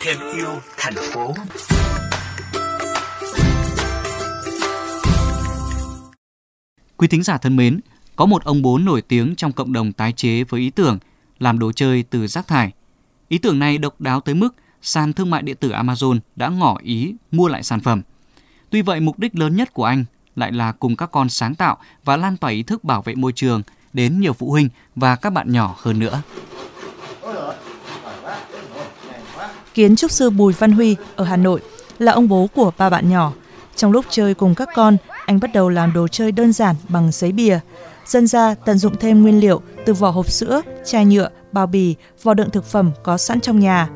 Thêm yêu thành phố. Quý thính giả thân mến, có một ông bố nổi tiếng trong cộng đồng tái chế với ý tưởng làm đồ chơi từ rác thải. Ý tưởng này độc đáo tới mức sàn thương mại điện tử Amazon đã ngỏ ý mua lại sản phẩm. Tuy vậy, mục đích lớn nhất của anh lại là cùng các con sáng tạo và lan tỏa ý thức bảo vệ môi trường đến nhiều phụ huynh và các bạn nhỏ hơn nữa. Kiến trúc sư Bùi Văn Huy ở Hà Nội là ông bố của ba bạn nhỏ. Trong lúc chơi cùng các con, anh bắt đầu làm đồ chơi đơn giản bằng giấy bìa. Dần ra tận dụng thêm nguyên liệu từ vỏ hộp sữa, chai nhựa, bao bì, vỏ đựng thực phẩm có sẵn trong nhà.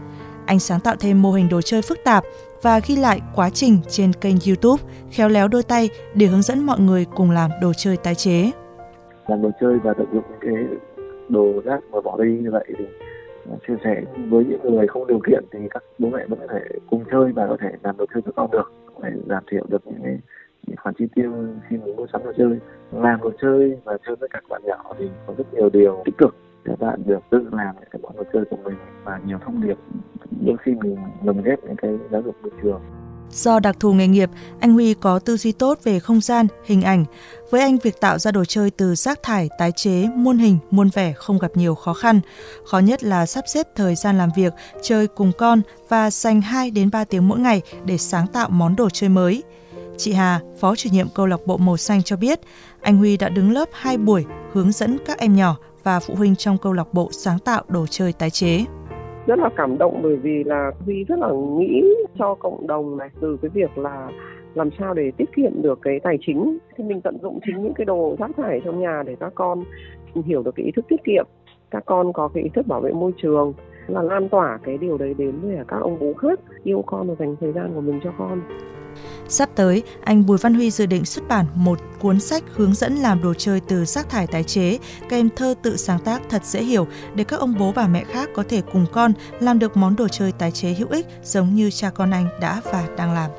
Anh sáng tạo thêm mô hình đồ chơi phức tạp và ghi lại quá trình trên kênh YouTube khéo léo đôi tay để hướng dẫn mọi người cùng làm đồ chơi tái chế. Làm đồ chơi và tận dụng cái đồ rác mà bỏ đi như vậy thì à, chia sẻ với những người không điều kiện thì các bố mẹ vẫn có thể cùng chơi và có thể làm đồ chơi cho con được để giảm thiểu được những cái, những khoản chi tiêu khi mình mua sắm đồ chơi. Làm đồ chơi và chơi với các bạn nhỏ thì có rất nhiều điều tích cực để bạn được tự làm những cái món đồ chơi của mình và nhiều thông điệp. Đôi khi mình lồng ghép những cái giáo dục môi trường. Do đặc thù nghề nghiệp, anh Huy có tư duy tốt về không gian, hình ảnh. Với anh, việc tạo ra đồ chơi từ rác thải, tái chế, muôn hình, muôn vẻ không gặp nhiều khó khăn. Khó nhất là sắp xếp thời gian làm việc, chơi cùng con và dành 2 đến 3 tiếng mỗi ngày để sáng tạo món đồ chơi mới. Chị Hà, phó chủ nhiệm câu lạc bộ màu xanh cho biết, anh Huy đã đứng lớp 2 buổi hướng dẫn các em nhỏ và phụ huynh trong câu lạc bộ sáng tạo đồ chơi tái chế rất là cảm động bởi vì là Huy rất là nghĩ cho cộng đồng này, từ cái việc là làm sao để tiết kiệm được cái tài chính. Thì mình tận dụng chính những cái đồ rác thải trong nhà để các con hiểu được cái ý thức tiết kiệm. Các con có cái ý thức bảo vệ môi trường là lan tỏa cái điều đấy đến với các ông bố khác yêu con và dành thời gian của mình cho con Sắp tới, anh Bùi Văn Huy dự định xuất bản một cuốn sách hướng dẫn làm đồ chơi từ rác thải tái chế, kèm thơ tự sáng tác thật dễ hiểu để các ông bố bà mẹ khác có thể cùng con làm được món đồ chơi tái chế hữu ích giống như cha con anh đã và đang làm.